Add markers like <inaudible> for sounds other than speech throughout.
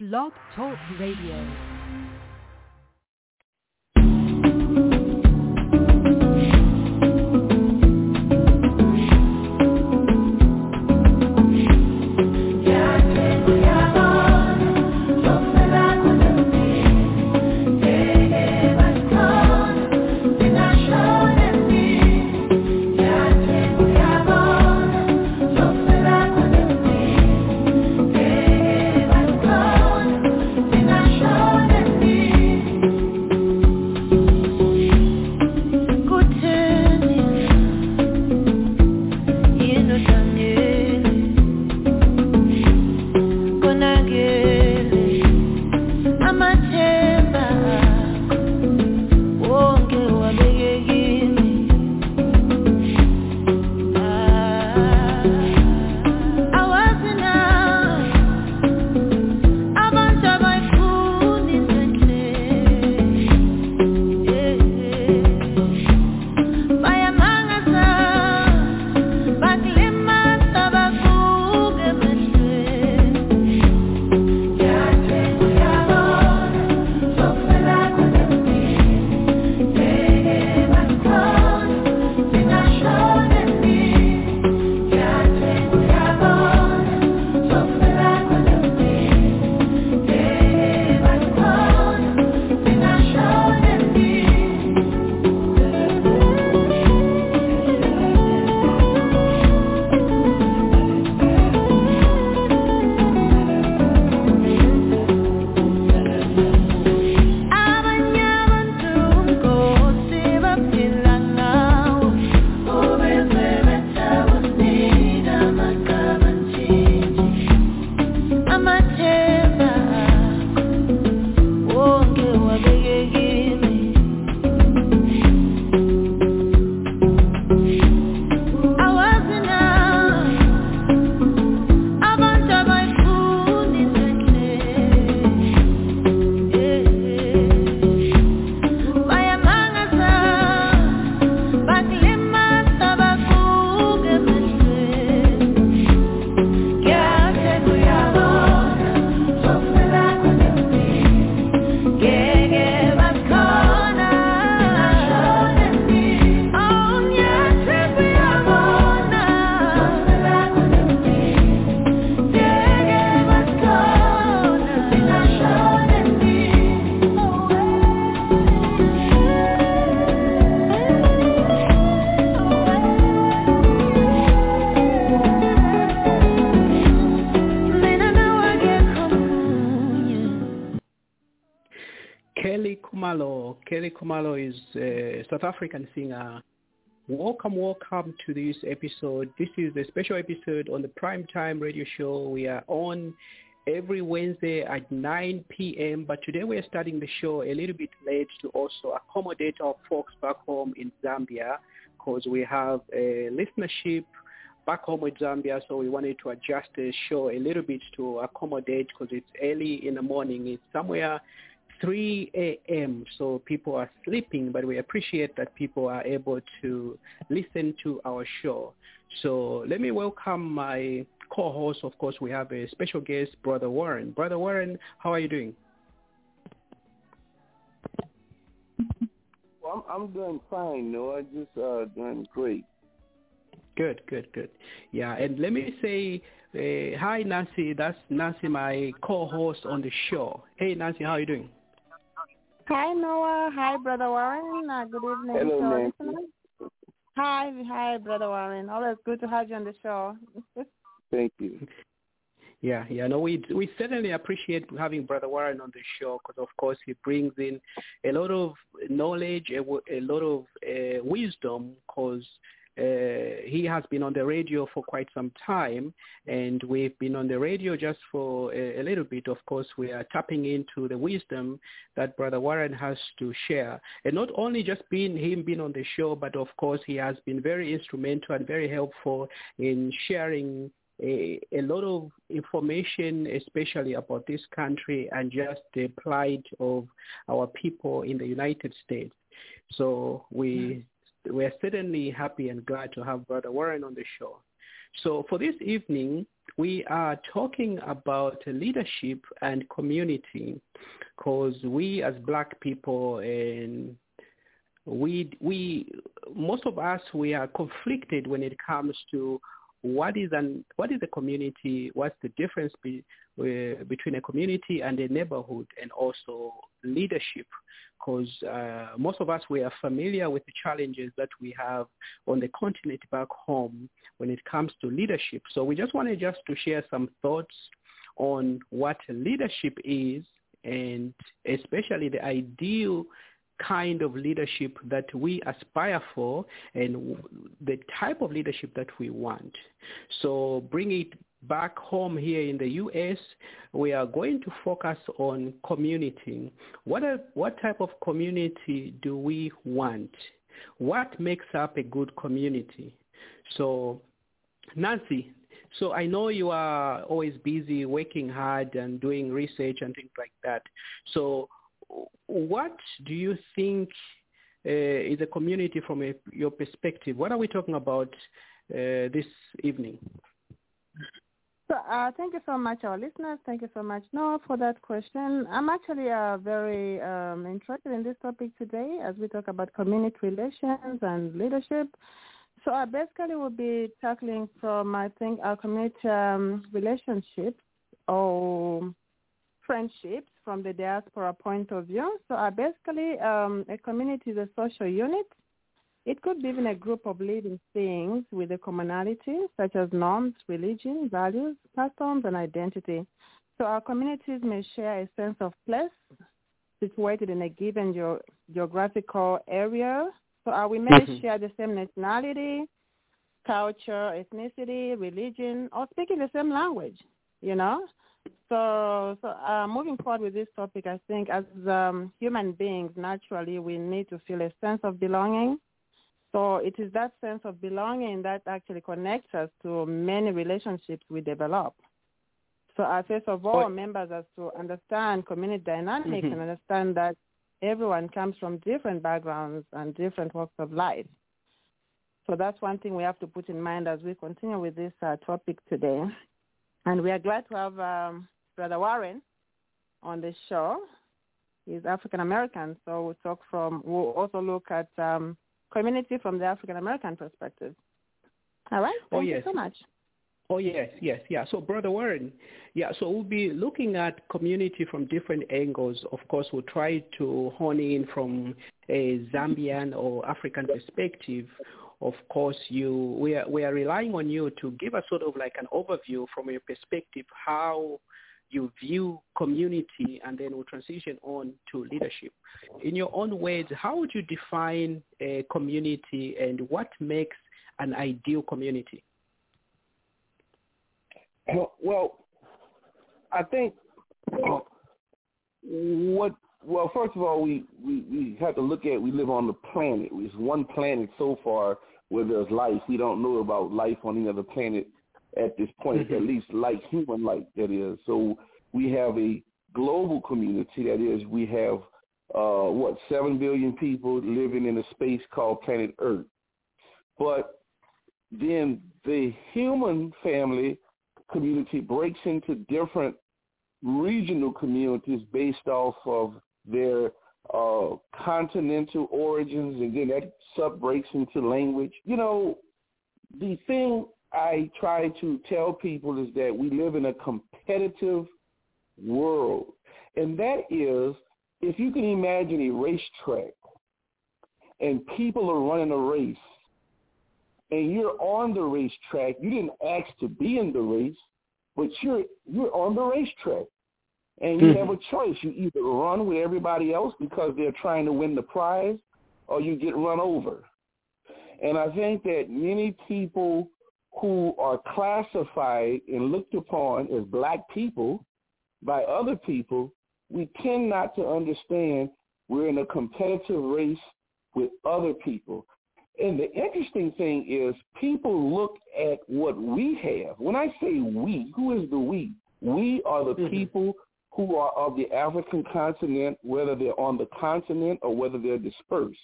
Blog Talk Radio. South African singer. Welcome, welcome to this episode. This is a special episode on the Primetime Radio Show. We are on every Wednesday at 9 p.m. But today we are starting the show a little bit late to also accommodate our folks back home in Zambia because we have a listenership back home in Zambia. So we wanted to adjust the show a little bit to accommodate because it's early in the morning. It's somewhere 3 a.m. So people are sleeping, but we appreciate that people are able to listen to our show. So let me welcome my co-host. Of course, we have a special guest, Brother Warren. Brother Warren, how are you doing? Well, I'm, I'm doing fine, No, I Just uh, doing great. Good, good, good. Yeah, and let me say uh, hi, Nancy. That's Nancy, my co-host on the show. Hey, Nancy, how are you doing? Hi, Noah. Hi, Brother Warren. Uh, good evening Hello, to our listeners. Hi, hi, Brother Warren. Always good to have you on the show. Thank you. Yeah, yeah. No, we we certainly appreciate having Brother Warren on the show because, of course, he brings in a lot of knowledge, a, a lot of uh, wisdom. Because uh, he has been on the radio for quite some time, and we've been on the radio just for a, a, little bit. Of course, we are tapping into the wisdom that Brother Warren has to share, and not only just being him being on the show, but of course he has been very instrumental and very helpful in sharing a, a, lot of information, especially about this country and just the plight of our people in the United States. So we we're certainly happy and glad to have Brother Warren on the show. So for this evening, we are talking about leadership and community because we as black people and we we most of us we are conflicted when it comes to what is an what is a community? What's the difference be, uh, between a community and a neighborhood, and also leadership? Because uh, most of us we are familiar with the challenges that we have on the continent back home when it comes to leadership. So we just wanted just to share some thoughts on what leadership is, and especially the ideal kind of leadership that we aspire for and the type of leadership that we want. So bring it back home here in the U.S., we are going to focus on community. What, are, what type of community do we want? What makes up a good community? So Nancy, so I know you are always busy working hard and doing research and things like that. So what do you think uh, is a community from a, your perspective? What are we talking about uh, this evening? So uh, thank you so much, our listeners. Thank you so much, Noah, for that question. I'm actually uh, very um, interested in this topic today as we talk about community relations and leadership. So I basically will be tackling from, I think, our community um, relationships or friendships from the diaspora point of view. So uh, basically, um, a community is a social unit. It could be even a group of living things with a commonality, such as norms, religion, values, customs, and identity. So our communities may share a sense of place situated in a given ge- geographical area. So uh, we may mm-hmm. share the same nationality, culture, ethnicity, religion, or speaking the same language, you know. So, so uh, moving forward with this topic, I think as um, human beings, naturally, we need to feel a sense of belonging. So it is that sense of belonging that actually connects us to many relationships we develop. So uh, first of all, members has to understand community dynamics mm-hmm. and understand that everyone comes from different backgrounds and different walks of life. So that's one thing we have to put in mind as we continue with this uh, topic today. And we are glad to have um, Brother Warren on the show. He's African American, so we'll talk from. We'll also look at um, community from the African American perspective. All right. Oh, Thank oh, yes. you so much. Oh yes, yes, yeah. So Brother Warren, yeah. So we'll be looking at community from different angles. Of course, we'll try to hone in from a Zambian or African perspective of course, you we are we are relying on you to give us sort of like an overview from your perspective how you view community, and then we'll transition on to leadership. In your own words, how would you define a community, and what makes an ideal community? Well, I think uh, what well, first of all, we, we, we have to look at we live on the planet. It's one planet so far where there's life. We don't know about life on any other planet at this point, mm-hmm. at least like human life, that is. So we have a global community, that is, we have, uh, what, 7 billion people living in a space called planet Earth. But then the human family community breaks into different regional communities based off of their uh, continental origins, and then that sub breaks into language. You know, the thing I try to tell people is that we live in a competitive world, and that is if you can imagine a racetrack and people are running a race and you're on the racetrack, you didn't ask to be in the race, but you're you're on the racetrack. And you hmm. have a choice. You either run with everybody else because they're trying to win the prize or you get run over. And I think that many people who are classified and looked upon as black people by other people, we tend not to understand we're in a competitive race with other people. And the interesting thing is people look at what we have. When I say we, who is the we? We are the mm-hmm. people who are of the African continent, whether they're on the continent or whether they're dispersed.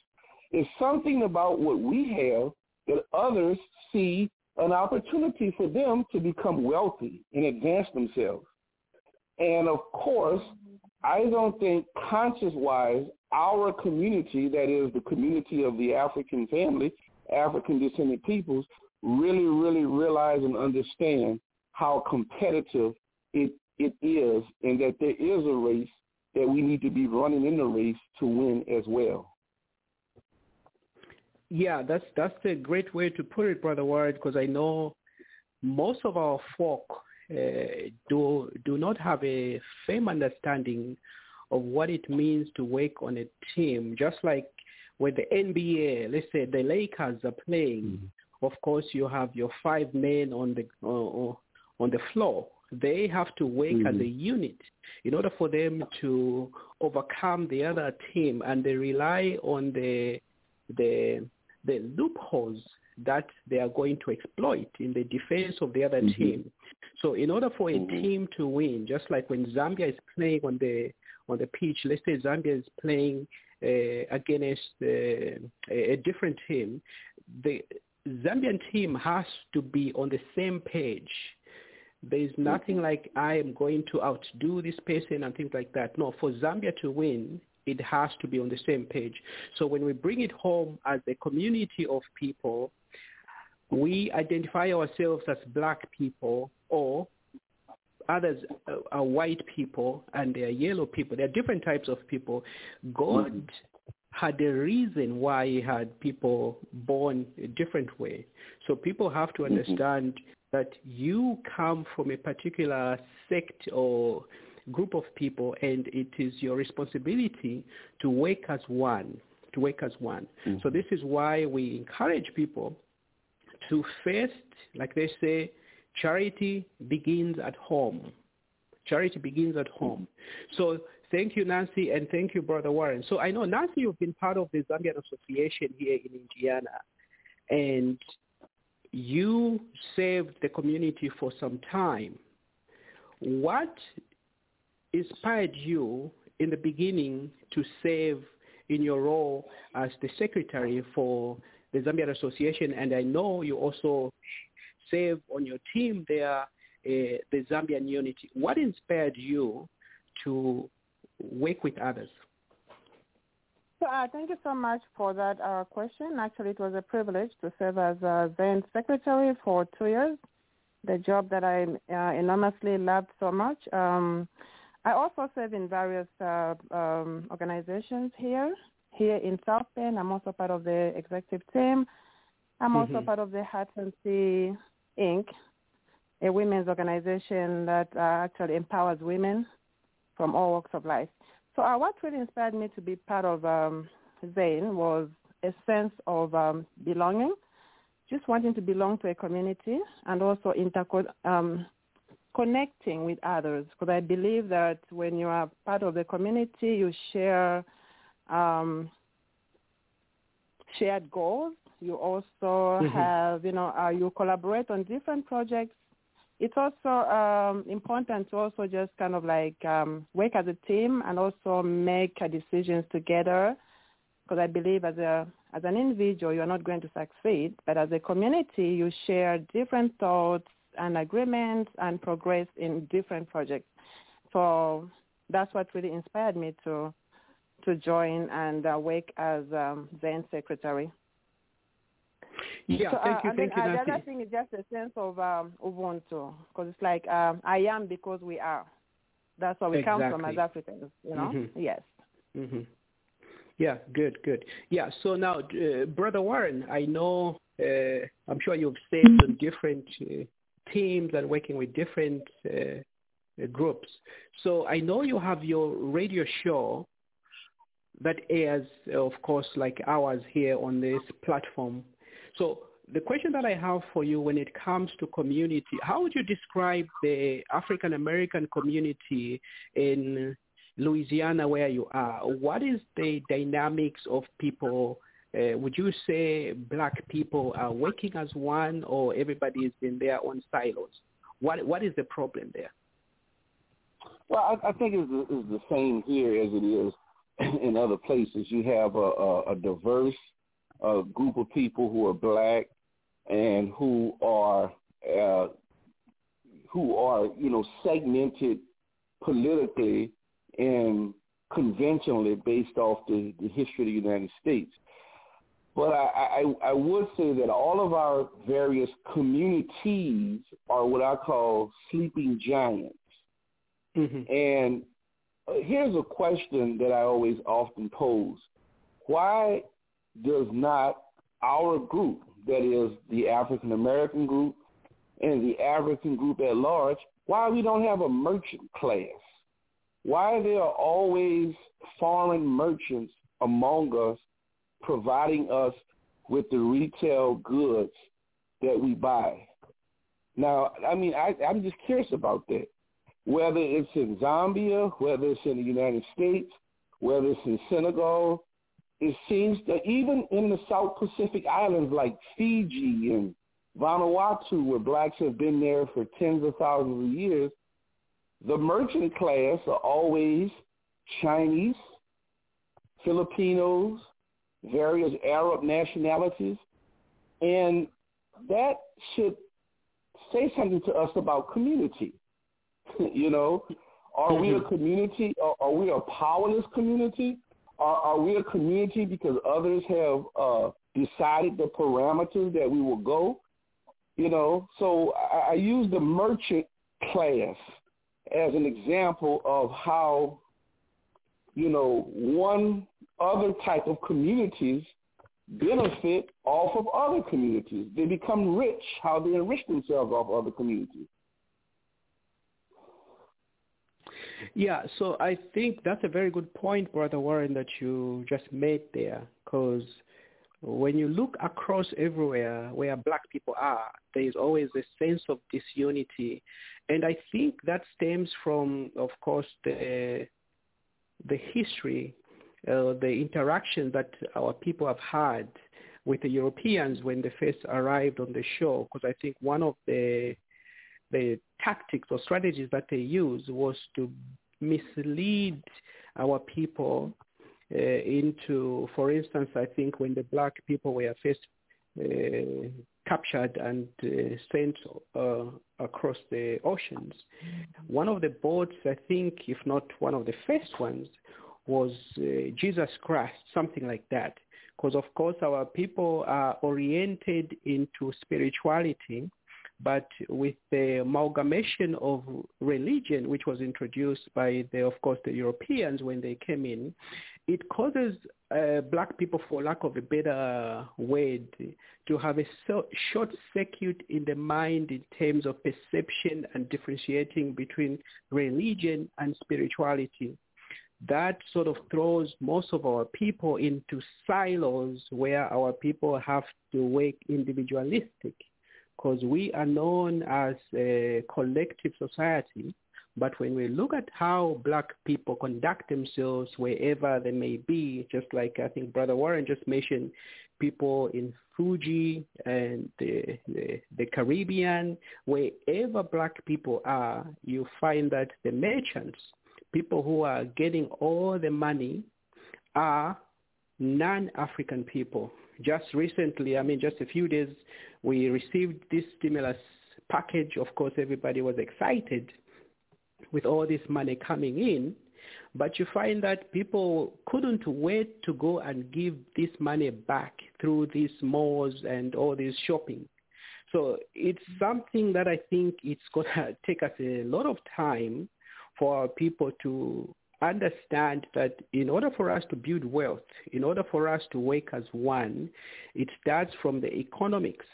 It's something about what we have that others see an opportunity for them to become wealthy and advance themselves. And of course, I don't think conscious-wise our community, that is the community of the African family, African descendant peoples, really, really realize and understand how competitive it, it is and that there is a race that we need to be running in the race to win as well. Yeah, that's that's a great way to put it, Brother Ward, because I know most of our folk uh, do do not have a firm understanding of what it means to work on a team. Just like with the NBA, let's say the Lakers are playing, mm-hmm. of course you have your five men on the uh, on the floor. They have to work mm-hmm. as a unit in order for them to overcome the other team, and they rely on the the the loopholes that they are going to exploit in the defense of the other mm-hmm. team. So in order for a mm-hmm. team to win, just like when Zambia is playing on the on the pitch, let's say Zambia is playing uh, against uh, a different team, the Zambian team has to be on the same page. There is nothing mm-hmm. like I am going to outdo this person and things like that. No, for Zambia to win, it has to be on the same page. So when we bring it home as a community of people, we identify ourselves as black people or others are white people and they are yellow people. There are different types of people. God mm-hmm. had a reason why he had people born a different way. So people have to mm-hmm. understand mm-hmm. that you come from a particular sect or group of people and it is your responsibility to work as one, to work as one. Mm-hmm. So this is why we encourage people to first, like they say, charity begins at home. Charity begins at home. So thank you, Nancy, and thank you, Brother Warren. So I know, Nancy, you've been part of the Zambian Association here in Indiana, and you saved the community for some time. What inspired you in the beginning to save in your role as the secretary for the Zambian Association, and I know you also save on your team there uh, the Zambian unity. What inspired you to work with others? So, uh, thank you so much for that uh, question. Actually, it was a privilege to serve as a Zen secretary for two years, the job that I uh, enormously loved so much. Um, I also serve in various uh, um, organizations here. Here in South Bend, I'm also part of the executive team. I'm also mm-hmm. part of the Heart and Sea Inc., a women's organization that uh, actually empowers women from all walks of life. So uh, what really inspired me to be part of um, Zane was a sense of um, belonging, just wanting to belong to a community and also interco- um, connecting with others because I believe that when you are part of the community, you share um, shared goals. You also mm-hmm. have, you know, uh, you collaborate on different projects. It's also um, important to also just kind of like um, work as a team and also make decisions together because I believe as a as an individual you're not going to succeed, but as a community you share different thoughts, and agreements and progress in different projects. So that's what really inspired me to to join and uh, work as um, Zen secretary. Yeah, so, thank uh, you, thank you, uh, The other thing is just a sense of um, Ubuntu, because it's like um, I am because we are. That's where we exactly. come from as Africans, you know. Mm-hmm. Yes. Mm-hmm. Yeah, good, good. Yeah, so now, uh, Brother Warren, I know, uh, I'm sure you've served on different uh, teams and working with different uh, groups. So I know you have your radio show that airs, of course, like ours here on this platform. So the question that I have for you when it comes to community, how would you describe the African American community in Louisiana where you are? What is the dynamics of people? Uh, would you say black people are working as one or everybody is in their own silos? What What is the problem there? Well, I, I think it's the, it's the same here as it is <clears throat> in other places. You have a, a, a diverse uh, group of people who are black and who are uh, who are you know segmented politically and conventionally based off the, the history of the United States. But I, I, I would say that all of our various communities are what I call sleeping giants. Mm-hmm. And uh, here's a question that I always often pose. Why does not our group, that is the African American group and the African group at large, why we don't have a merchant class? Why there are always foreign merchants among us providing us with the retail goods that we buy? Now, I mean, I, I'm just curious about that. Whether it's in Zambia, whether it's in the United States, whether it's in Senegal, it seems that even in the South Pacific Islands like Fiji and Vanuatu, where blacks have been there for tens of thousands of years, the merchant class are always Chinese, Filipinos, various Arab nationalities, and that should say something to us about community. <laughs> you know, are we a mm-hmm. community? Are, are we a powerless community? Are, are we a community because others have uh, decided the parameters that we will go? You know, so I, I use the merchant class as an example of how, you know, one other type of communities benefit off of other communities. They become rich, how they enrich themselves off of other communities. Yeah, so I think that's a very good point, Brother Warren, that you just made there, because when you look across everywhere where black people are, there is always a sense of disunity. And I think that stems from, of course, the, the history, uh, the interaction that our people have had with the Europeans when they first arrived on the shore, because I think one of the the tactics or strategies that they used was to mislead our people uh, into, for instance, I think when the black people were first uh, captured and uh, sent uh, across the oceans, one of the boats, I think, if not one of the first ones, was uh, Jesus Christ, something like that. Because of course our people are oriented into spirituality but with the amalgamation of religion, which was introduced by the, of course, the Europeans when they came in, it causes uh, black people, for lack of a better word, to have a so short circuit in the mind in terms of perception and differentiating between religion and spirituality. That sort of throws most of our people into silos where our people have to work individualistic because we are known as a collective society. But when we look at how black people conduct themselves wherever they may be, just like I think Brother Warren just mentioned, people in Fiji and the, the, the Caribbean, wherever black people are, you find that the merchants, people who are getting all the money, are non-African people. Just recently, I mean, just a few days we received this stimulus package. Of course, everybody was excited with all this money coming in. But you find that people couldn't wait to go and give this money back through these malls and all this shopping. So it's something that I think it's going <laughs> to take us a lot of time for our people to understand that in order for us to build wealth, in order for us to work as one, it starts from the economics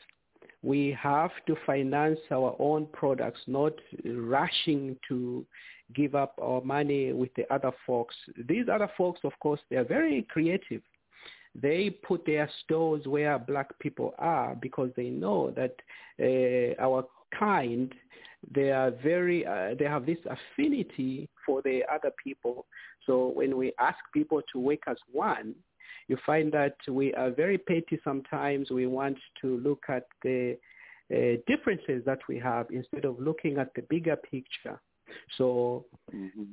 we have to finance our own products, not rushing to give up our money with the other folks. These other folks, of course, they are very creative. they put their stores where black people are because they know that uh, our kind they are very uh, they have this affinity for the other people. So when we ask people to wake as one you find that we are very petty sometimes. We want to look at the uh, differences that we have instead of looking at the bigger picture. So mm-hmm.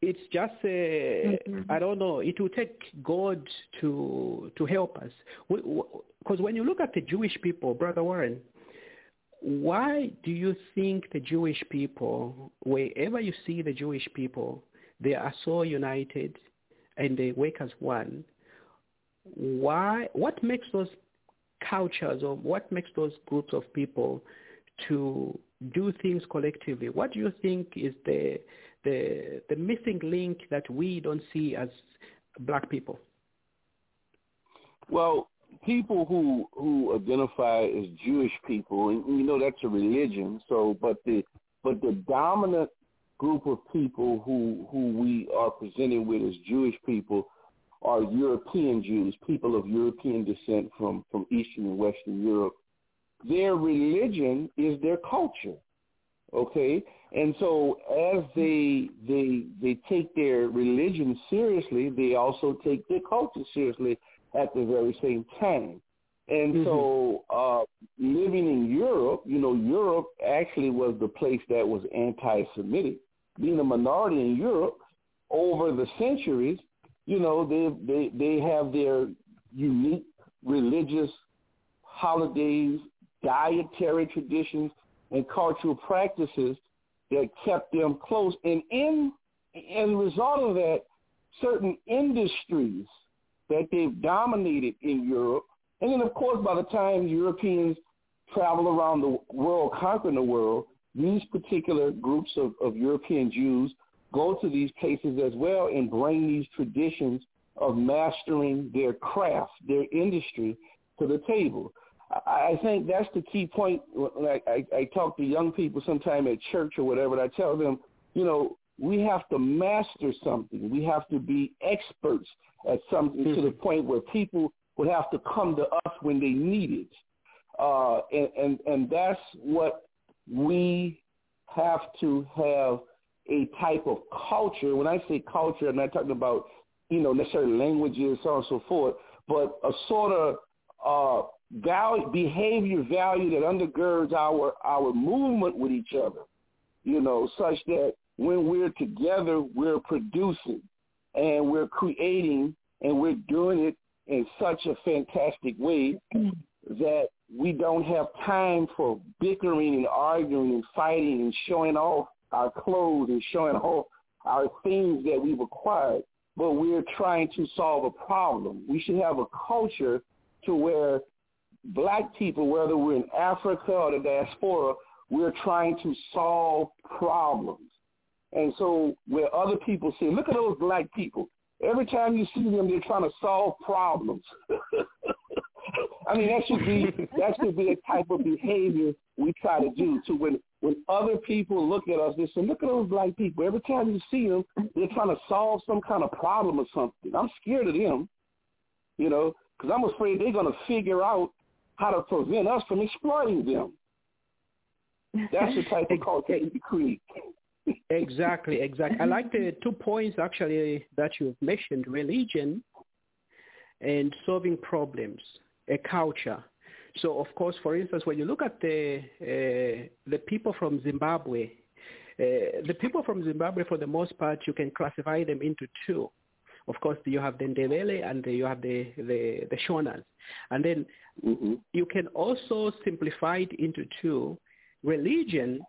it's just a, mm-hmm. I don't know. It will take God to to help us. Because when you look at the Jewish people, brother Warren, why do you think the Jewish people, wherever you see the Jewish people, they are so united and they work as one? Why? What makes those cultures or what makes those groups of people to do things collectively? What do you think is the the the missing link that we don't see as black people? Well, people who who identify as Jewish people, and you know that's a religion. So, but the but the dominant group of people who who we are presented with as Jewish people are European Jews, people of European descent from from Eastern and Western Europe. Their religion is their culture. Okay, and so as they they they take their religion seriously, they also take their culture seriously at the very same time. And mm-hmm. so uh, living in Europe, you know, Europe actually was the place that was anti-Semitic. Being a minority in Europe over the centuries, you know, they they they have their unique religious holidays, dietary traditions, and cultural practices that kept them close. And in as a result of that, certain industries that they've dominated in Europe, and then of course by the time Europeans travel around the world, conquering the world, these particular groups of, of European Jews go to these places as well and bring these traditions of mastering their craft, their industry to the table. I think that's the key point. When I, I, I talk to young people sometime at church or whatever, and I tell them, you know, we have to master something. We have to be experts at something to the mm-hmm. point where people would have to come to us when they need it. Uh, and, and, and that's what we have to have a type of culture. When I say culture, I'm not talking about, you know, necessarily languages, and so on and so forth, but a sort of uh, value, behavior value that undergirds our our movement with each other. You know, such that when we're together, we're producing and we're creating and we're doing it in such a fantastic way mm-hmm. that we don't have time for bickering and arguing and fighting and showing off our clothes and showing off our things that we've acquired, but we're trying to solve a problem. We should have a culture to where black people, whether we're in Africa or the diaspora, we're trying to solve problems. And so where other people say, look at those black people. Every time you see them, they're trying to solve problems. <laughs> I mean, that should be that should be a type of behavior we try to do. To when when other people look at us, they say, "Look at those black people." Every time you see them, they're trying to solve some kind of problem or something. I'm scared of them, you know, because I'm afraid they're going to figure out how to prevent us from exploiting them. That's the type of <laughs> culture we create. Exactly, exactly. I like the two points actually that you've mentioned, religion and solving problems, a culture. So of course, for instance, when you look at the uh, the people from Zimbabwe, uh, the people from Zimbabwe, for the most part, you can classify them into two. Of course, you have the Ndebele and you have the, the, the Shonas. And then mm-hmm. you can also simplify it into two. Religion,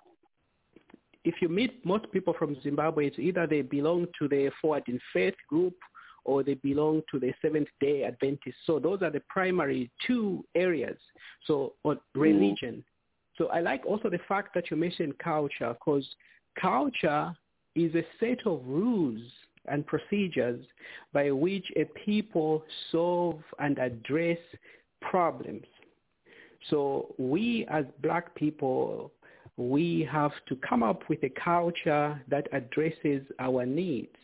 if you meet most people from Zimbabwe, it's either they belong to the Forward in Faith group or they belong to the Seventh-day Adventists. So those are the primary two areas. So on religion. Mm-hmm. So I like also the fact that you mentioned culture because culture is a set of rules and procedures by which a people solve and address problems. So we as black people, we have to come up with a culture that addresses our needs.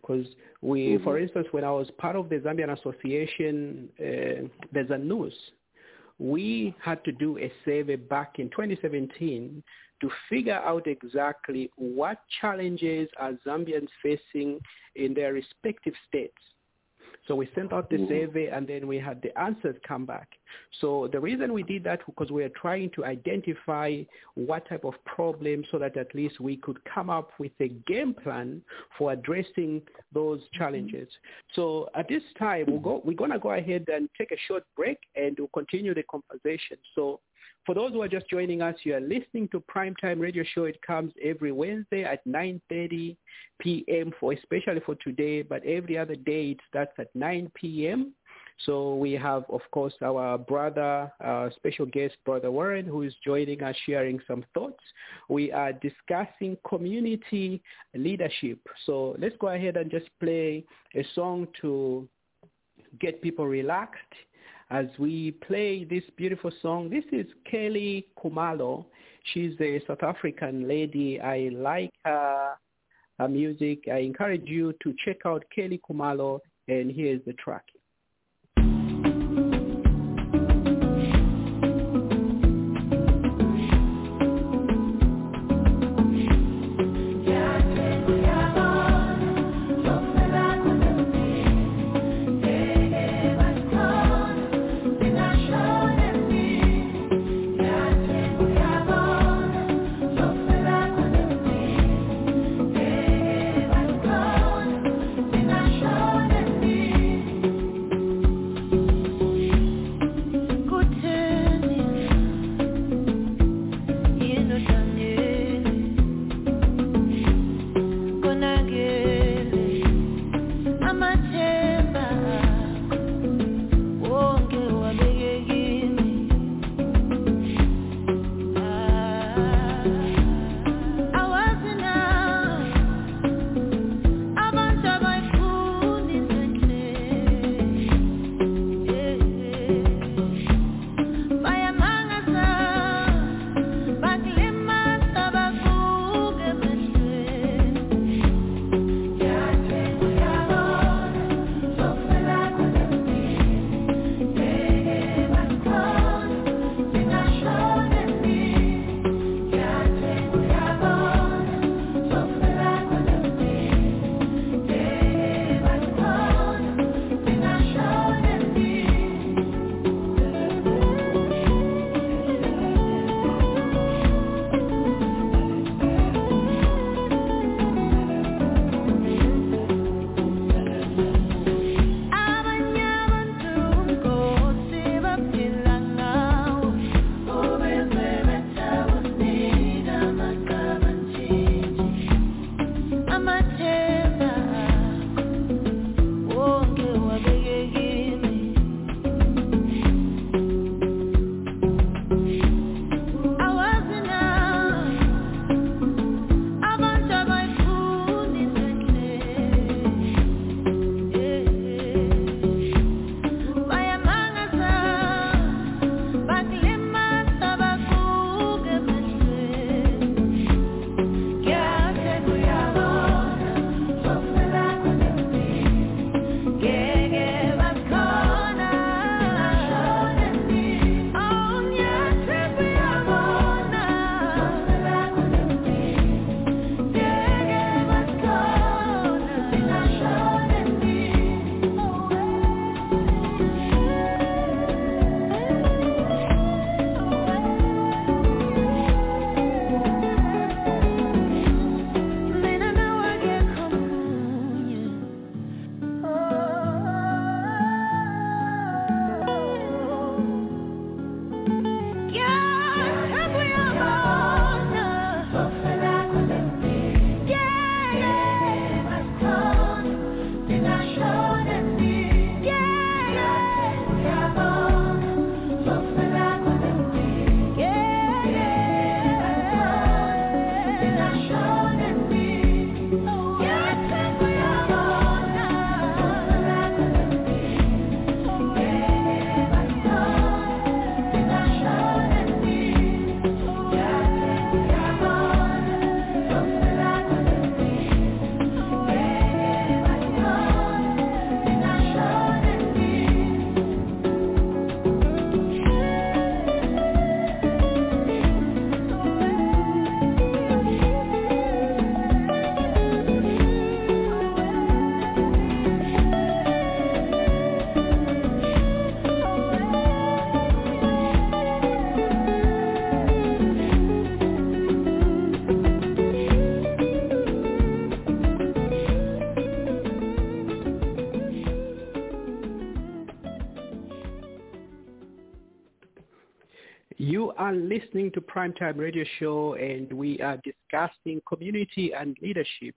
because we, mm-hmm. for instance, when I was part of the Zambian Association, uh, there's a news. We had to do a survey back in 2017 to figure out exactly what challenges are Zambians facing in their respective states. So we sent out the mm-hmm. survey and then we had the answers come back. So the reason we did that was because we are trying to identify what type of problem so that at least we could come up with a game plan for addressing those mm-hmm. challenges. So at this time, we'll go, we're going to go ahead and take a short break and we'll continue the conversation. So for those who are just joining us, you are listening to Primetime Radio Show. It comes every Wednesday at 9.30 p.m. for especially for today, but every other day it starts at 9 p.m. So we have, of course, our brother, uh, special guest, Brother Warren, who is joining us, sharing some thoughts. We are discussing community leadership. So let's go ahead and just play a song to get people relaxed as we play this beautiful song. This is Kelly Khumalo. She's a South African lady. I like her, her music. I encourage you to check out Kelly Khumalo, and here's the track. Listening to Primetime Radio Show, and we are discussing community and leadership.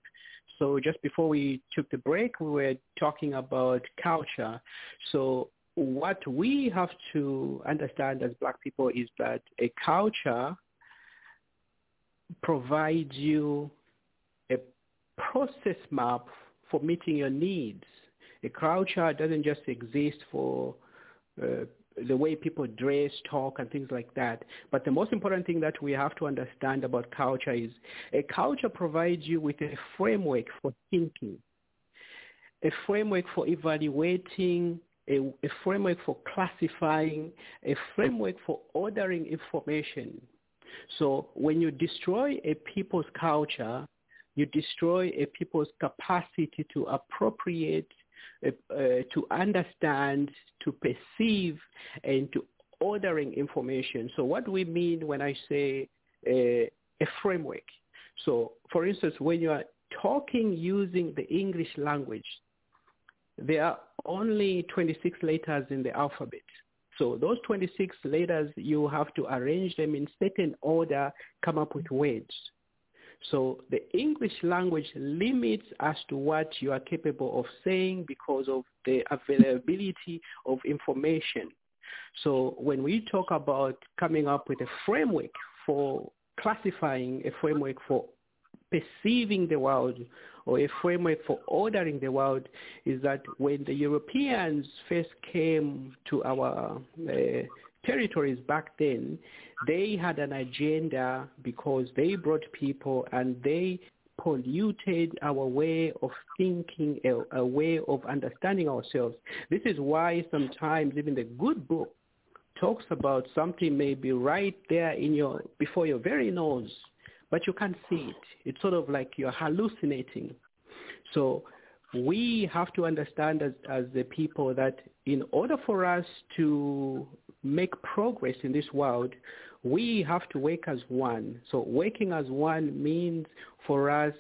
So just before we took the break, we were talking about culture. So what we have to understand as black people is that a culture provides you a process map for meeting your needs. A culture doesn't just exist for uh, the way people dress, talk, and things like that. But the most important thing that we have to understand about culture is a culture provides you with a framework for thinking, a framework for evaluating, a, a framework for classifying, a framework for ordering information. So when you destroy a people's culture, you destroy a people's capacity to appropriate uh, to understand, to perceive, and to ordering information. So what we mean when I say uh, a framework. So for instance, when you are talking using the English language, there are only 26 letters in the alphabet. So those 26 letters, you have to arrange them in certain order, come up with words. So the English language limits as to what you are capable of saying because of the availability of information. So when we talk about coming up with a framework for classifying, a framework for perceiving the world or a framework for ordering the world is that when the Europeans first came to our uh, territories back then, they had an agenda because they brought people and they polluted our way of thinking, a, a, way of understanding ourselves. This is why sometimes even the good book talks about something may be right there in your before your very nose, but you can't see it. It's sort of like you're hallucinating. So we have to understand as, as the people that in order for us to make progress in this world, we have to work as one. So working as one means for us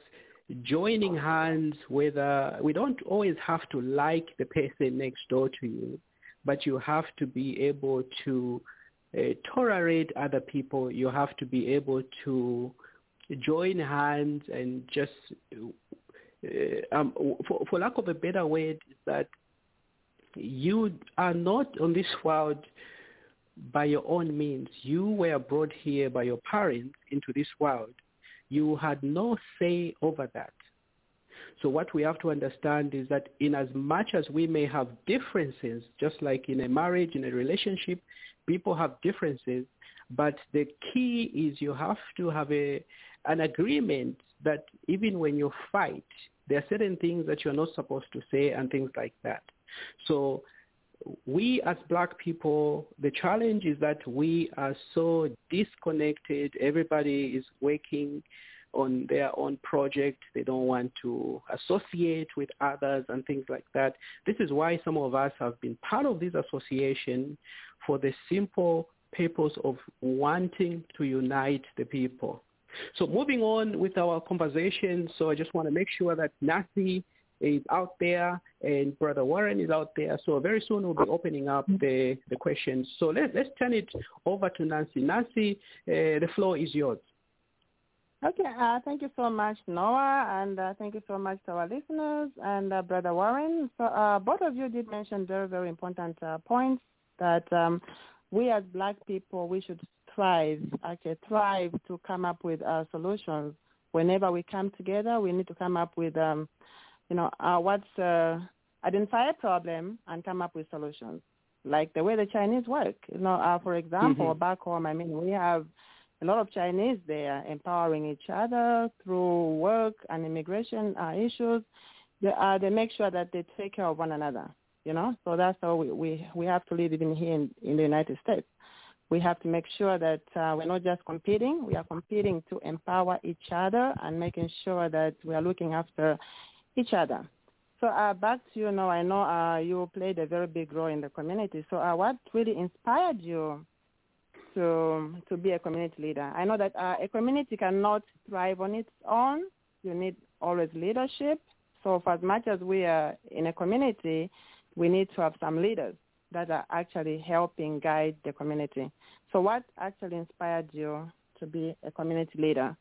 joining hands whether we don't always have to like the person next door to you, but you have to be able to uh, tolerate other people. You have to be able to join hands and just, uh, um, for, for lack of a better word, that you are not on this world by your own means. You were brought here by your parents into this world. You had no say over that. So what we have to understand is that in as much as we may have differences, just like in a marriage, in a relationship, people have differences, but the key is you have to have a, an agreement that even when you fight, there are certain things that you're not supposed to say and things like that. So we as black people, the challenge is that we are so disconnected. Everybody is working on their own project. They don't want to associate with others and things like that. This is why some of us have been part of this association for the simple purpose of wanting to unite the people. So moving on with our conversation, so I just want to make sure that Nancy is out there and Brother Warren is out there. So very soon we'll be opening up the, the questions. So let, let's turn it over to Nancy. Nancy, uh, the floor is yours. Okay, uh, thank you so much, Noah, and uh, thank you so much to our listeners and uh, Brother Warren. So uh, both of you did mention very, very important uh, points that um, we as black people, we should thrive, actually thrive to come up with uh, solutions. Whenever we come together, we need to come up with um, you know, uh, what's uh, identify a problem and come up with solutions, like the way the Chinese work. You know, uh, for example, mm-hmm. back home, I mean, we have a lot of Chinese there empowering each other through work and immigration uh, issues. They, uh, they make sure that they take care of one another. You know, so that's how we we, we have to live even here in, in the United States. We have to make sure that uh, we're not just competing. We are competing to empower each other and making sure that we are looking after each other. So uh, back to you now. I know uh, you played a very big role in the community. So uh, what really inspired you to to be a community leader? I know that uh, a community cannot thrive on its own. You need always leadership. So for as much as we are in a community, we need to have some leaders. that are actually helping guide the community. So what actually inspired you to be a community leader?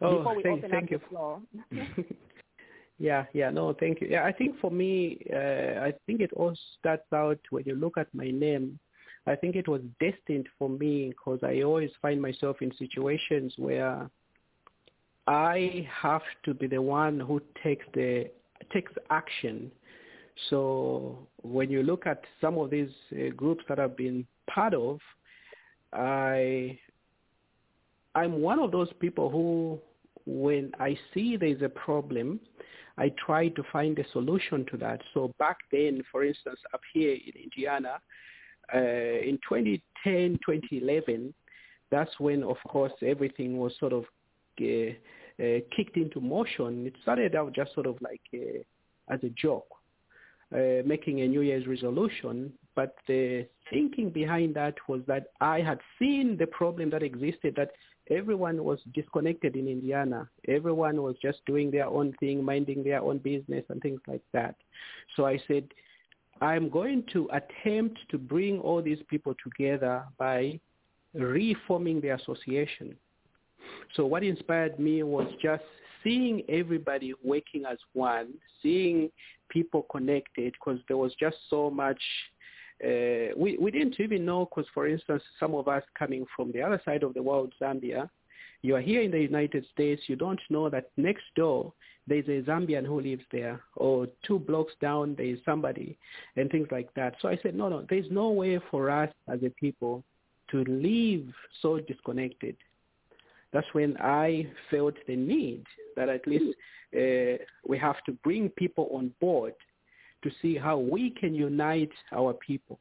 Oh, Before we thank, open thank up you. the floor. <laughs> yeah, yeah, no, thank you. Yeah, I think for me, uh, I think it all starts out when you look at my name. I think it was destined for me because I always find myself in situations where I have to be the one who takes the takes action. So when you look at some of these uh, groups that I've been part of, I I'm one of those people who, when I see there's a problem, I try to find a solution to that. So back then, for instance, up here in Indiana, uh, in 2010, 2011, that's when, of course, everything was sort of uh, uh, kicked into motion. It started out just sort of like uh, as a joke, uh, making a New Year's resolution. But the thinking behind that was that I had seen the problem that existed, that everyone was disconnected in Indiana. Everyone was just doing their own thing, minding their own business and things like that. So I said, I'm going to attempt to bring all these people together by reforming the association. So what inspired me was just seeing everybody working as one, seeing people connected because there was just so much uh, we, we didn't even know because, for instance, some of us coming from the other side of the world, Zambia, you are here in the United States, you don't know that next door there's a Zambian who lives there, or two blocks down there's somebody, and things like that. So I said, no, no, there's no way for us as a people to live so disconnected. That's when I felt the need that at least uh, we have to bring people on board to see how we can unite our people.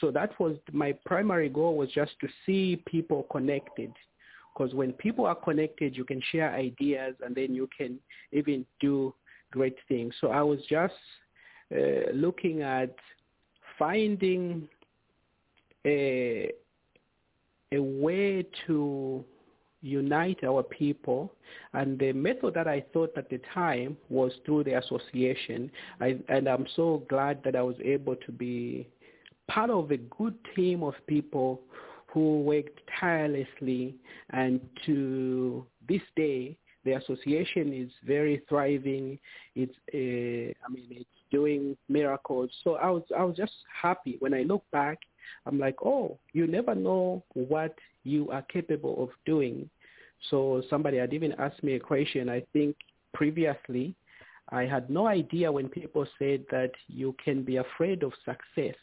So that was my primary goal was just to see people connected. Because when people are connected, you can share ideas and then you can even do great things. So I was just uh, looking at finding a, a way to unite our people. And the method that I thought at the time was through the association. I, and I'm so glad that I was able to be part of a good team of people who worked tirelessly. And to this day, the association is very thriving. It's, uh, I mean, it's doing miracles. So I was, I was just happy when I look back. I'm like, oh, you never know what you are capable of doing. So somebody had even asked me a question. I think previously, I had no idea when people said that you can be afraid of success.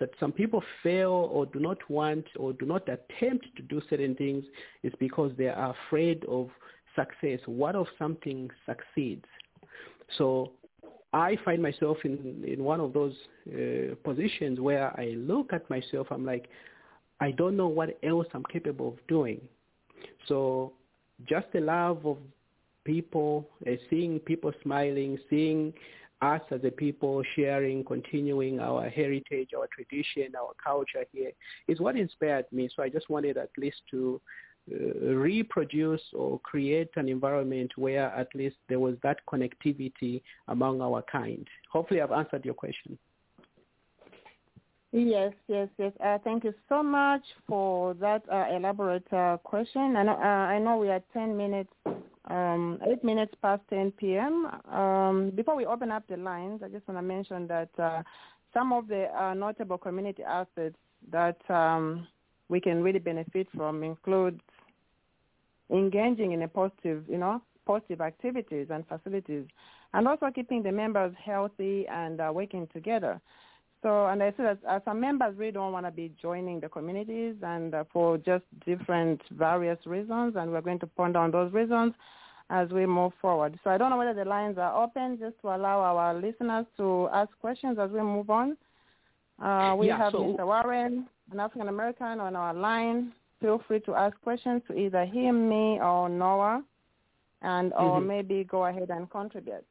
That some people fail or do not want or do not attempt to do certain things is because they are afraid of success. What if something succeeds? So I find myself in, in one of those uh, positions where I look at myself, I'm like, I don't know what else I'm capable of doing. So just the love of people, uh, seeing people smiling, seeing us as a people sharing, continuing our heritage, our tradition, our culture here is what inspired me. So I just wanted at least to reproduce or create an environment where at least there was that connectivity among our kind. Hopefully I've answered your question. Yes, yes, yes. Uh, thank you so much for that uh, elaborate uh, question. I know, uh, I know we are 10 minutes, um, 8 minutes past 10 p.m. Um, before we open up the lines, I just want to mention that uh, some of the uh, notable community assets that um, we can really benefit from include engaging in a positive, you know, positive activities and facilities, and also keeping the members healthy and working together. So, and I said that uh, some members really don't want to be joining the communities and uh, for just different various reasons, and we're going to ponder on those reasons as we move forward. So I don't know whether the lines are open just to allow our listeners to ask questions as we move on. Uh, we Yeah, have so- Mr. Warren, an African American, on our line. Feel free to ask questions to either him, me, or Noah, and or Mhm. maybe go ahead and contribute.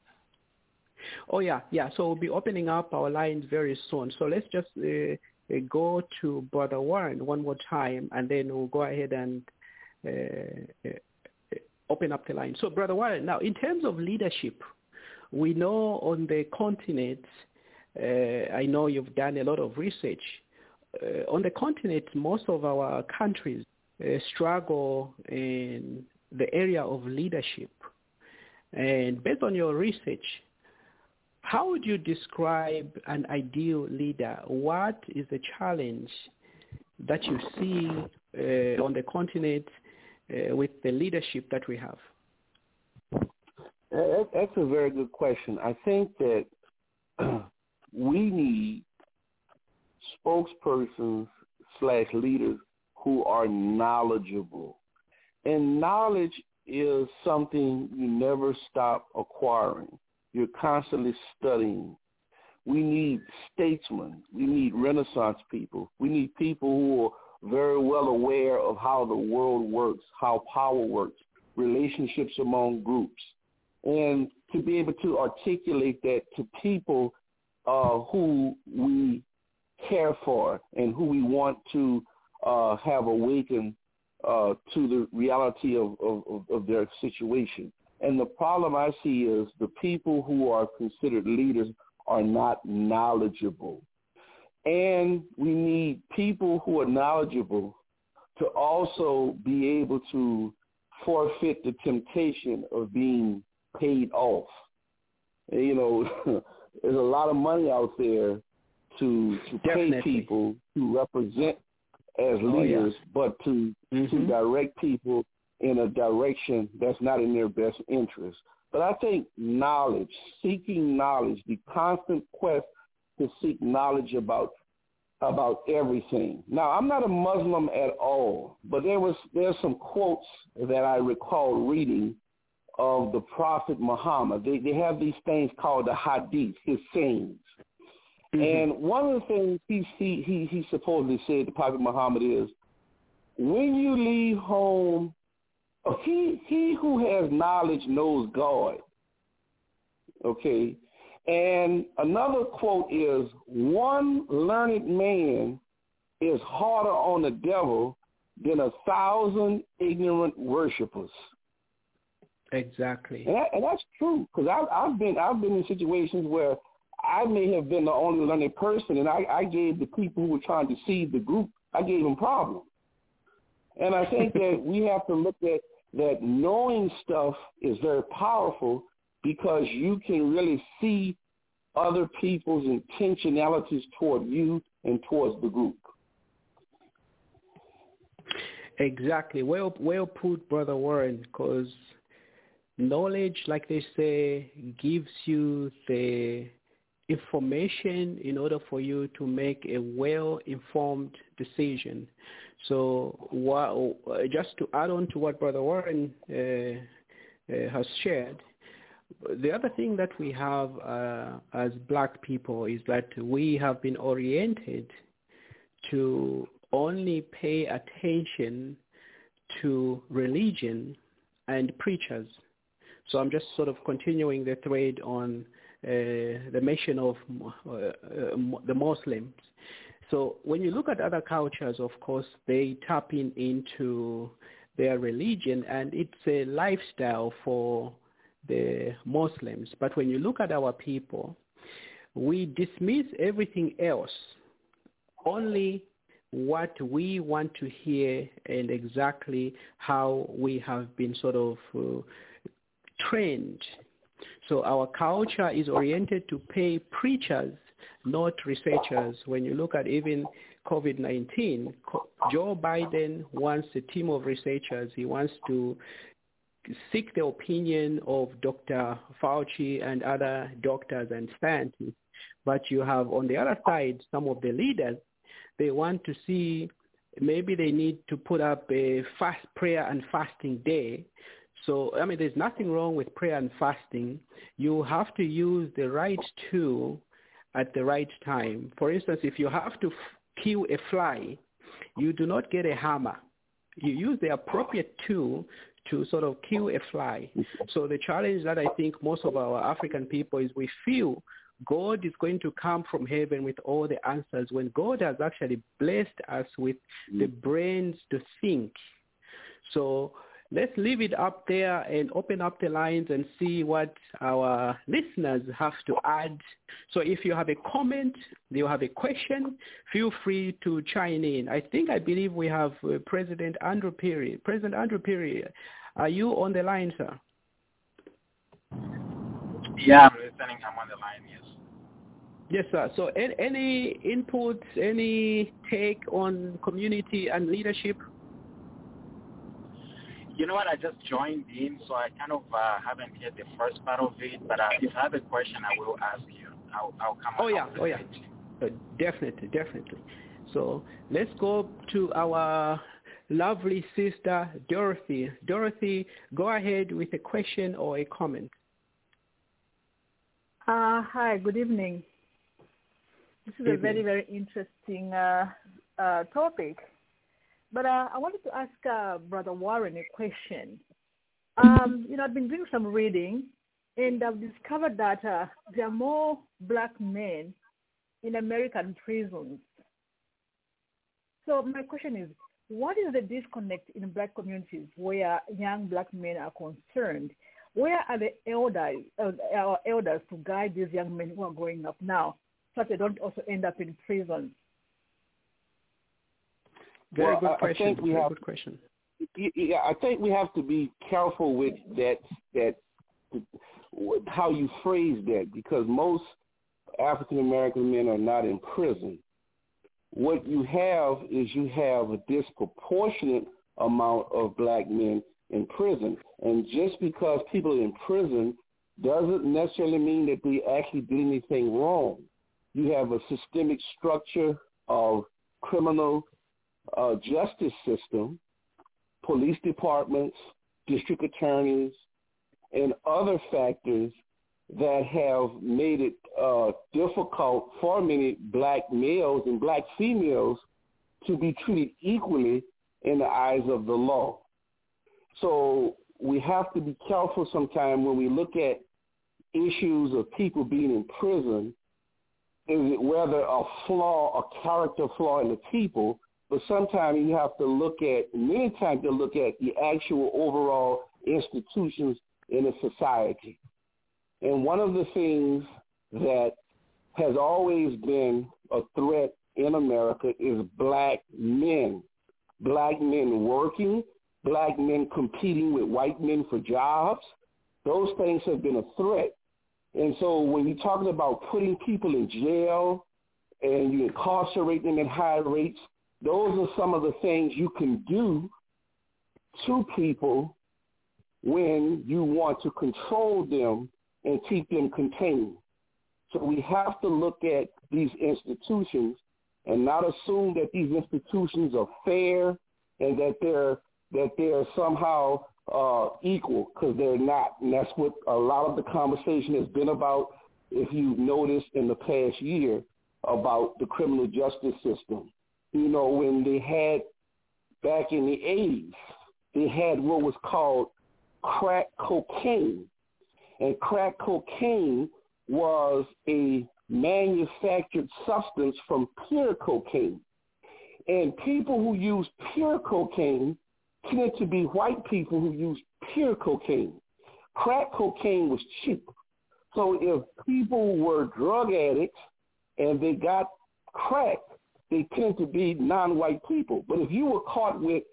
Oh yeah, yeah. So we'll be opening up our lines very soon. So let's just uh, uh, go to Brother Warren one more time, and then we'll go ahead and uh, uh, uh, open up the line. So Brother Warren, now in terms of leadership, we know on the continent uh, I know you've done a lot of research. Uh, on the continent, most of our countries uh, struggle in the area of leadership. And based on your research, how would you describe an ideal leader? What is the challenge that you see uh, on the continent uh, with the leadership that we have? That's a very good question. I think that <clears throat> we need spokespersons slash leaders who are knowledgeable. And knowledge is something you never stop acquiring. You're constantly studying. We need statesmen. We need Renaissance people. We need people who are very well aware of how the world works, how power works, relationships among groups, and to be able to articulate that to people uh, who we care for and who we want to uh, have awakened uh, to the reality of, of, of their situation. And the problem I see is the people who are considered leaders are not knowledgeable. And we need people who are knowledgeable to also be able to forfeit the temptation of being paid off. And, you know, <laughs> there's a lot of money out there to to Definitely. pay people to represent as leaders, oh, yeah. but to mm-hmm. to direct people in a direction that's not in their best interest. But I think knowledge, seeking knowledge, the constant quest to seek knowledge about about everything. Now, I'm not a Muslim at all, but there was there's some quotes that I recall reading of the Prophet Muhammad. They they have these things called the hadith, his sayings. Mm-hmm. And one of the things he he he, he supposedly said to Prophet Muhammad is, when you leave home, he he who has knowledge knows God. Okay. And another quote is, one learned man is harder on the devil than a thousand ignorant worshippers. Exactly. And, that, and that's true because I've, I've been I've been in situations where I may have been the only learned person, and I, I gave the people who were trying to deceive the group, I gave them problems. And I think <laughs> that we have to look at that knowing stuff is very powerful because you can really see other people's intentionalities toward you and towards the group. Exactly. Well, well put, Brother Warren, because knowledge, like they say, gives you the information in order for you to make a well-informed decision. So while, just to add on to what Brother Warren uh, uh, has shared, the other thing that we have uh, as black people is that we have been oriented to only pay attention to religion and preachers. So I'm just sort of continuing the thread on uh, the mention of uh, uh, the Muslims. So when you look at other cultures, of course, they tap in into their religion and it's a lifestyle for the Muslims. But when you look at our people, we dismiss everything else, only what we want to hear and exactly how we have been sort of uh, trained. So our culture is oriented to pay preachers, not researchers. When you look at even COVID-19, Joe Biden wants a team of researchers. He wants to seek the opinion of Dr. Fauci and other doctors and scientists. But you have on the other side some of the leaders, they want to see maybe they need to put up a fast prayer and fasting day. So, I mean, there's nothing wrong with prayer and fasting. You have to use the right tool at the right time. For instance, if you have to f- kill a fly, you do not get a hammer. You use the appropriate tool to sort of kill a fly. So the challenge that I think most of our African people is we feel God is going to come from heaven with all the answers when God has actually blessed us with the brains to think. So let's leave it up there and open up the lines and see what our listeners have to add. So if you have a comment, you have a question, feel free to chime in. I think, I believe we have uh, President Andrew Perry. President Andrew Perry, are you on the line, sir? Yeah, I'm listening. I'm on the line, yes. Yes, sir. So any inputs, any take on community and leadership? You know what? I just joined in, so I kind of uh, haven't heard the first part of it. But uh, if I have a question, I will ask you. I'll, I'll come. Oh yeah, oh yeah, uh, definitely, definitely. So let's go to our lovely sister Dorothy. Dorothy, go ahead with a question or a comment. Uh, hi, good evening. This is a very, very interesting uh, uh, topic. But uh, I wanted to ask uh, Brother Warren a question. Um, you know, I've been doing some reading, and I've discovered that uh, there are more black men in American prisons. So my question is, what is the disconnect in black communities where young black men are concerned? Where are the elders, uh, our elders to guide these young men who are growing up now? so they don't also end up in prison? Very well, good question. I think we Very have, good question. Yeah, I think we have to be careful with that that how you phrase that because most African American men are not in prison. What you have is you have a disproportionate amount of black men in prison. And just because people are in prison doesn't necessarily mean that they actually did anything wrong you have a systemic structure of criminal uh, justice system, police departments, district attorneys, and other factors that have made it uh, difficult for many black males and black females to be treated equally in the eyes of the law. So we have to be careful sometimes when we look at issues of people being in prison is it whether a flaw, a character flaw in the people, but sometimes you have to look at, many times you look at the actual overall institutions in a society. And one of the things that has always been a threat in America is black men. Black men working, black men competing with white men for jobs. Those things have been a threat. And so when you're talking about putting people in jail and you incarcerate them at high rates, those are some of the things you can do to people when you want to control them and keep them contained. So we have to look at these institutions and not assume that these institutions are fair and that they're that they're somehow uh, equal because they're not. And that's what a lot of the conversation has been about, if you've noticed in the past year, about the criminal justice system. You know, when they had, back in the 80s, they had what was called crack cocaine. And crack cocaine was a manufactured substance from pure cocaine. And people who use pure cocaine tended to be white people who used pure cocaine. Crack cocaine was cheap. So if people were drug addicts and they got crack, they tend to be non-white people. But if you were caught with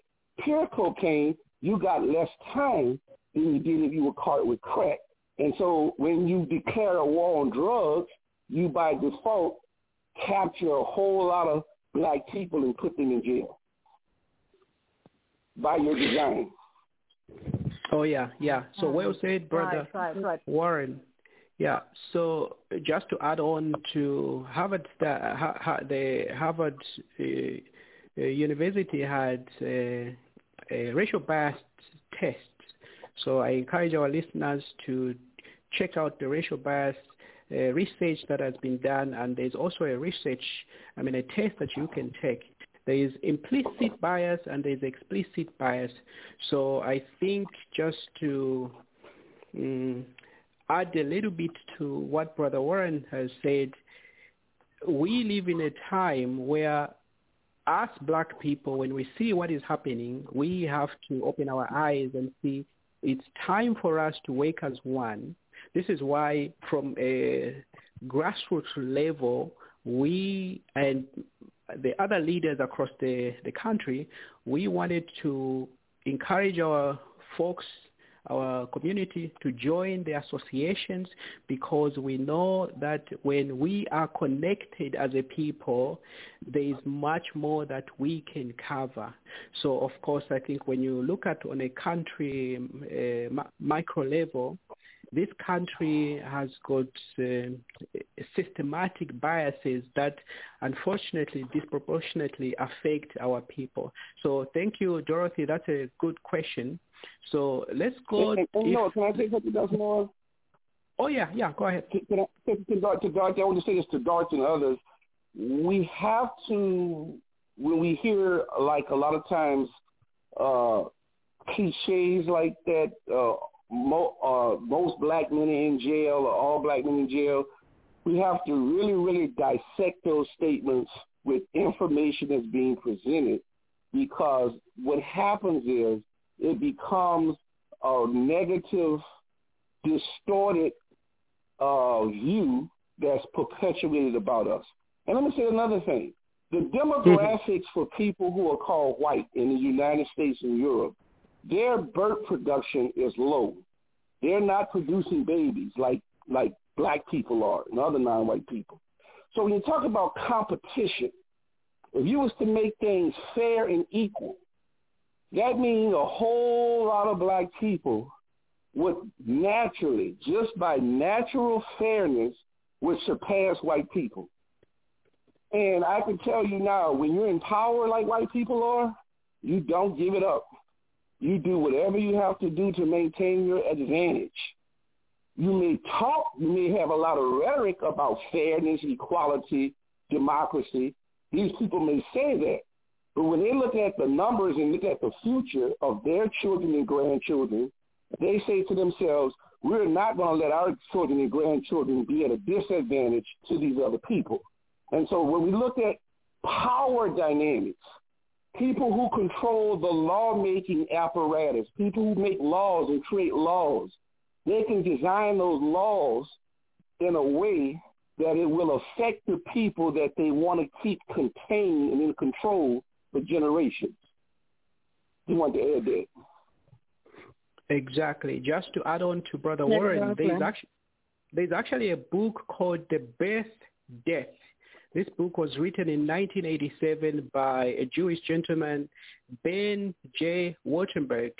pure cocaine, you got less time than you did if you were caught with crack. And so when you declare a war on drugs, you by default capture a whole lot of black people and put them in jail by your design. Oh yeah, yeah. So well said, brother right, right, right. Warren. Yeah. So just to add on to Harvard, the Harvard uh, uh, University had uh, a racial bias test. So I encourage our listeners to check out the racial bias uh, research that has been done, and there's also a research, I mean, a test that you can take there is implicit bias and there is explicit bias. So I think just to um, add a little bit to what Brother Warren has said, we live in a time where us black people, when we see what is happening, we have to open our eyes and see it's time for us to wake as one. This is why from a grassroots level, we and the other leaders across the, the country, we wanted to encourage our folks our community to join the associations because we know that when we are connected as a people, there is much more that we can cover. So of course, I think when you look at on a country uh, micro level, this country has got uh, systematic biases that unfortunately disproportionately affect our people. So thank you, Dorothy. That's a good question. So let's go. And, and, and no, can I say something else more? Oh yeah, yeah. Go ahead. Can, can I, to, to, to Dorothy, I want to say this to Dorothy and others. We have to when we hear like a lot of times uh cliches like that. Uh, mo- uh, most black men in jail or all black men in jail. We have to really, really dissect those statements with information that's being presented because what happens is it becomes a negative, distorted uh, view that's perpetuated about us. And let me say another thing. The demographics for people who are called white in the United States and Europe, their birth production is low. They're not producing babies like like black people are and other non-white people. So when you talk about competition, if you was to make things fair and equal, that means a whole lot of black people would naturally, just by natural fairness, would surpass white people. And I can tell you now, when you're in power like white people are, you don't give it up. You do whatever you have to do to maintain your advantage. You may talk, you may have a lot of rhetoric about fairness, equality, democracy. These people may say that. But when they look at the numbers and look at the future of their children and grandchildren, they say to themselves, we're not going to let our children and grandchildren be at a disadvantage to these other people. And so when we look at power dynamics, people who control the lawmaking apparatus, people who make laws and create laws, they can design those laws in a way that it will affect the people that they want to keep contained and in control for generations. You want to add that? Exactly. Just to add on to Brother Warren, there's actually, there's actually a book called The Birth Dearth. This book was written in 1987 by a Jewish gentleman, Ben J. Wattenberg.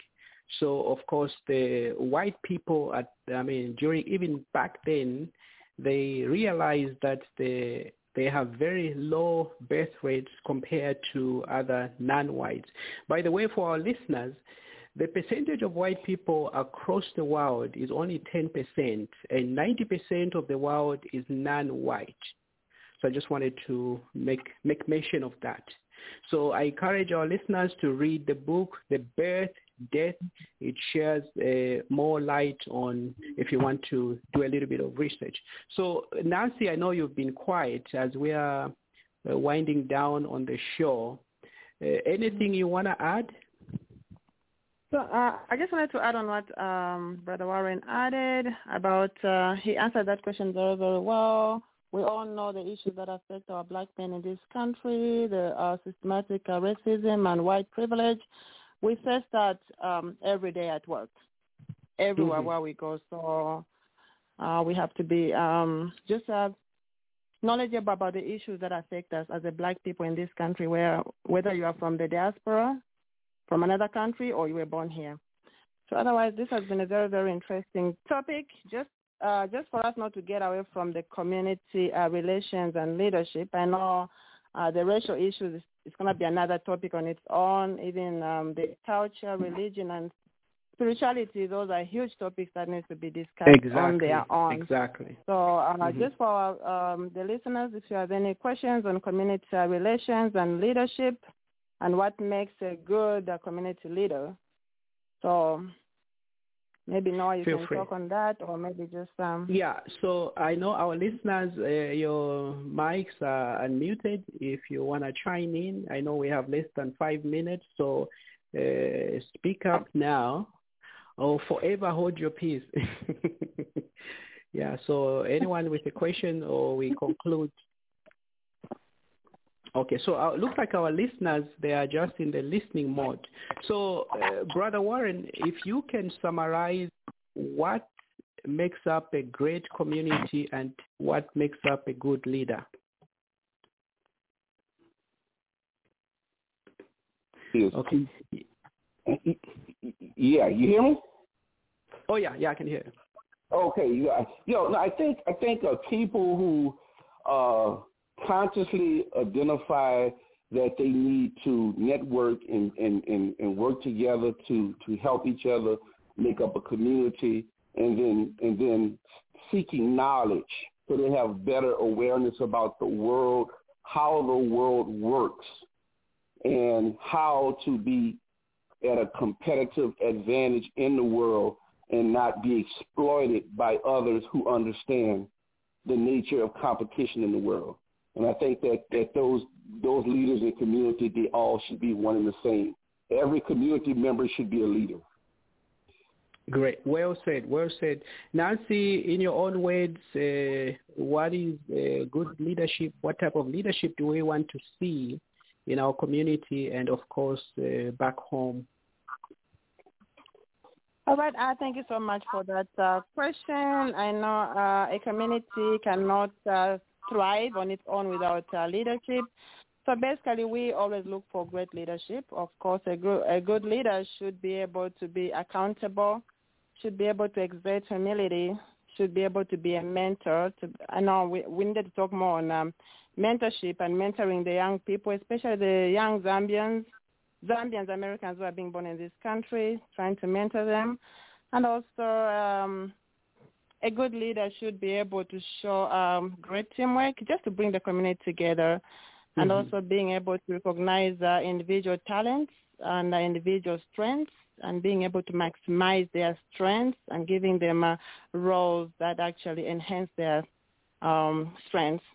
So, of course, the white people, at, I mean, during even back then, they realized that the they have very low birth rates compared to other non-whites. By the way, for our listeners, the percentage of white people across the world is only 10%, and 90% of the world is non-white. So I just wanted to make, make mention of that. So I encourage our listeners to read the book, The Birth dearth. It shares uh, more light on if you want to do a little bit of research. So Nancy, I know you've been quiet as we are uh, winding down on the show. Uh, anything you want to add? So uh, I just wanted to add on what um, Brother Warren added about, uh, he answered that question very, very well. We all know the issues that affect our black men in this country, the uh, systematic racism and white privilege we face that um, every day at work, everywhere mm-hmm. where we go. So uh, we have to be um, just have knowledgeable about the issues that affect us as a black people in this country, where whether you are from the diaspora, from another country, or you were born here. So otherwise, this has been a very, very interesting topic. Just uh, just for us not to get away from the community uh, relations and leadership. I know uh, the racial issues it's going to be another topic on its own. Even um, the culture, religion, and spirituality, those are huge topics that need to be discussed exactly. on their own. Exactly. So uh, mm-hmm. just for um, the listeners, if you have any questions on community relations and leadership and what makes a good uh, community leader, so Maybe now you Feel can free. talk on that, or maybe just um. Yeah, so I know our listeners, uh, your mics are unmuted. If you want to chime in, I know we have less than five minutes, so uh, speak up now or forever hold your peace. <laughs> yeah, so anyone with a question or we <laughs> conclude. Okay, so uh, looks like our listeners, they are just in the listening mode. So, uh, Brother Warren, if you can summarize what makes up a great community and what makes up a good leader? Yes. Okay. Yeah, you hear me? Oh yeah, yeah, I can hear. you. Okay, yeah. Yo, no, I think I think uh, people who uh, consciously identify that they need to network and, and, and, and work together to, to help each other make up a community and then and then seeking knowledge so they have better awareness about the world, how the world works, and how to be at a competitive advantage in the world and not be exploited by others who understand the nature of competition in the world. And I think that, that those those leaders in community, they all should be one and the same. Every community member should be a leader. Great. Well said. Well said. Nancy, in your own words, uh, what is uh, good leadership? What type of leadership do we want to see in our community and, of course, uh, back home? All right. Uh, thank you so much for that uh, question. I know uh, a community cannot uh, thrive on its own without uh, leadership. So basically, we always look for great leadership. Of course, a good, a good leader should be able to be accountable, should be able to exert humility, should be able to be a mentor. To, I know we, we need to talk more on um, mentorship and mentoring the young people, especially the young Zambians, Zambians, Americans who are being born in this country, trying to mentor them. And also, um, a good leader should be able to show um, great teamwork just to bring the community together and Mhm. also being able to recognize uh, individual talents and uh, individual strengths and being able to maximize their strengths and giving them uh, roles that actually enhance their um, strengths.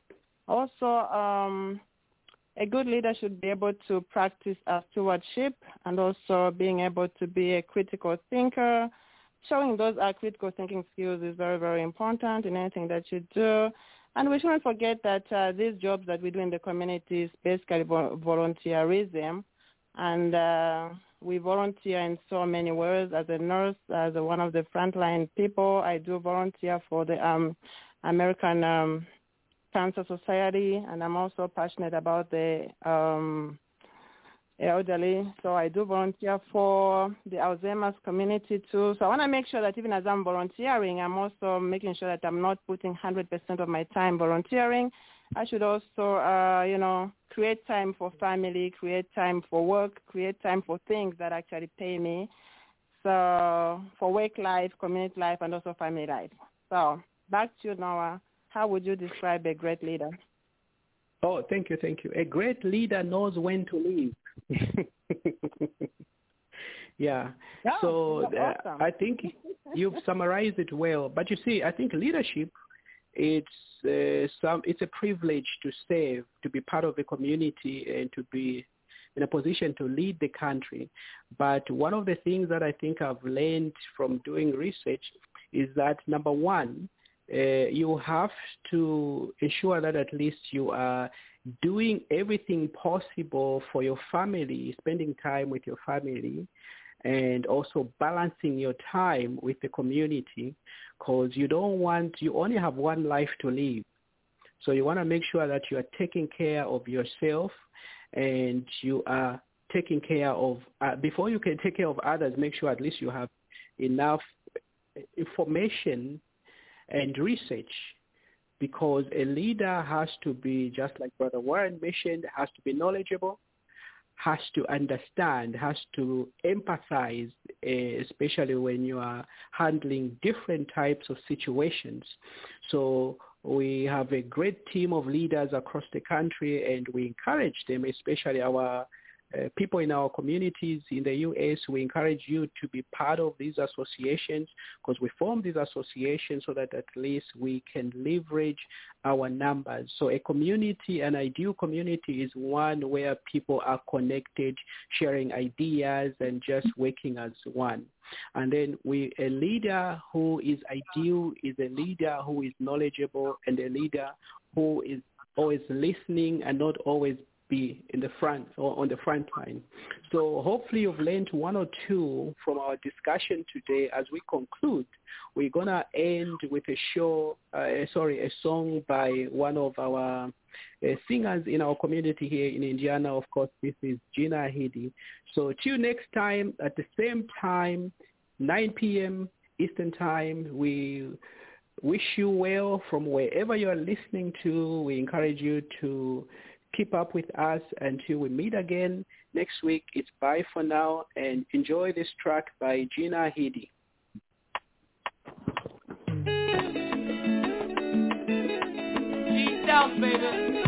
Also, um, a good leader should be able to practice uh, stewardship and also being able to be a critical thinker. Showing those uh, critical thinking skills is very, very important in anything that you do. And we shouldn't forget that uh, these jobs that we do in the community is basically vol- volunteerism. And uh, we volunteer in so many ways. As a nurse, as a, one of the frontline people, I do volunteer for the um, American um, Cancer Society, and I'm also passionate about the um, elderly. So I do volunteer for the Alzheimer's community too. So I want to make sure that even as I'm volunteering, I'm also making sure that I'm not putting 100% of my time volunteering. I should also, uh, you know, create time for family, create time for work, create time for things that actually pay me. So for work life, community life, and also family life. So back to you, Noah. How would you describe a great leader? Oh, thank you, thank you. A great leader knows when to leave. <laughs> yeah. Yeah, so uh, awesome. I think you've summarized it well. But you see, I think leadership, it's uh, some, it's a privilege to serve, to be part of a community, and to be in a position to lead the country. But one of the things that I think I've learned from doing research is that number one, you have to ensure that at least you are doing everything possible for your family, spending time with your family, and also balancing your time with the community because you don't want, you only have one life to live. So you want to make sure that you are taking care of yourself and you are taking care of, uh, before you can take care of others, make sure at least you have enough information and research because a leader has to be, just like Brother Warren mentioned, has to be knowledgeable, has to understand, has to empathize, eh, especially when you are handling different types of situations. So we have a great team of leaders across the country and we encourage them, especially our uh, people in our communities in the U.S., we encourage you to be part of these associations because we form these associations so that at least we can leverage our numbers. So a community, an ideal community is one where people are connected, sharing ideas and just working as one. And then we, a leader who is ideal is a leader who is knowledgeable and a leader who is always listening and not always be in the front or on the front line. So hopefully you've learned one or two from our discussion today. As we conclude, we're to end with a show, uh, sorry, a song by one of our uh, singers in our community here in Indiana. Of course, this is Gina Hidi. So till next time at the same time, 9 p.m. Eastern Time, we wish you well from wherever you are listening to. We encourage you to keep up with us until we meet again next week. It's bye for now and enjoy this track by Gina Hidi. baby.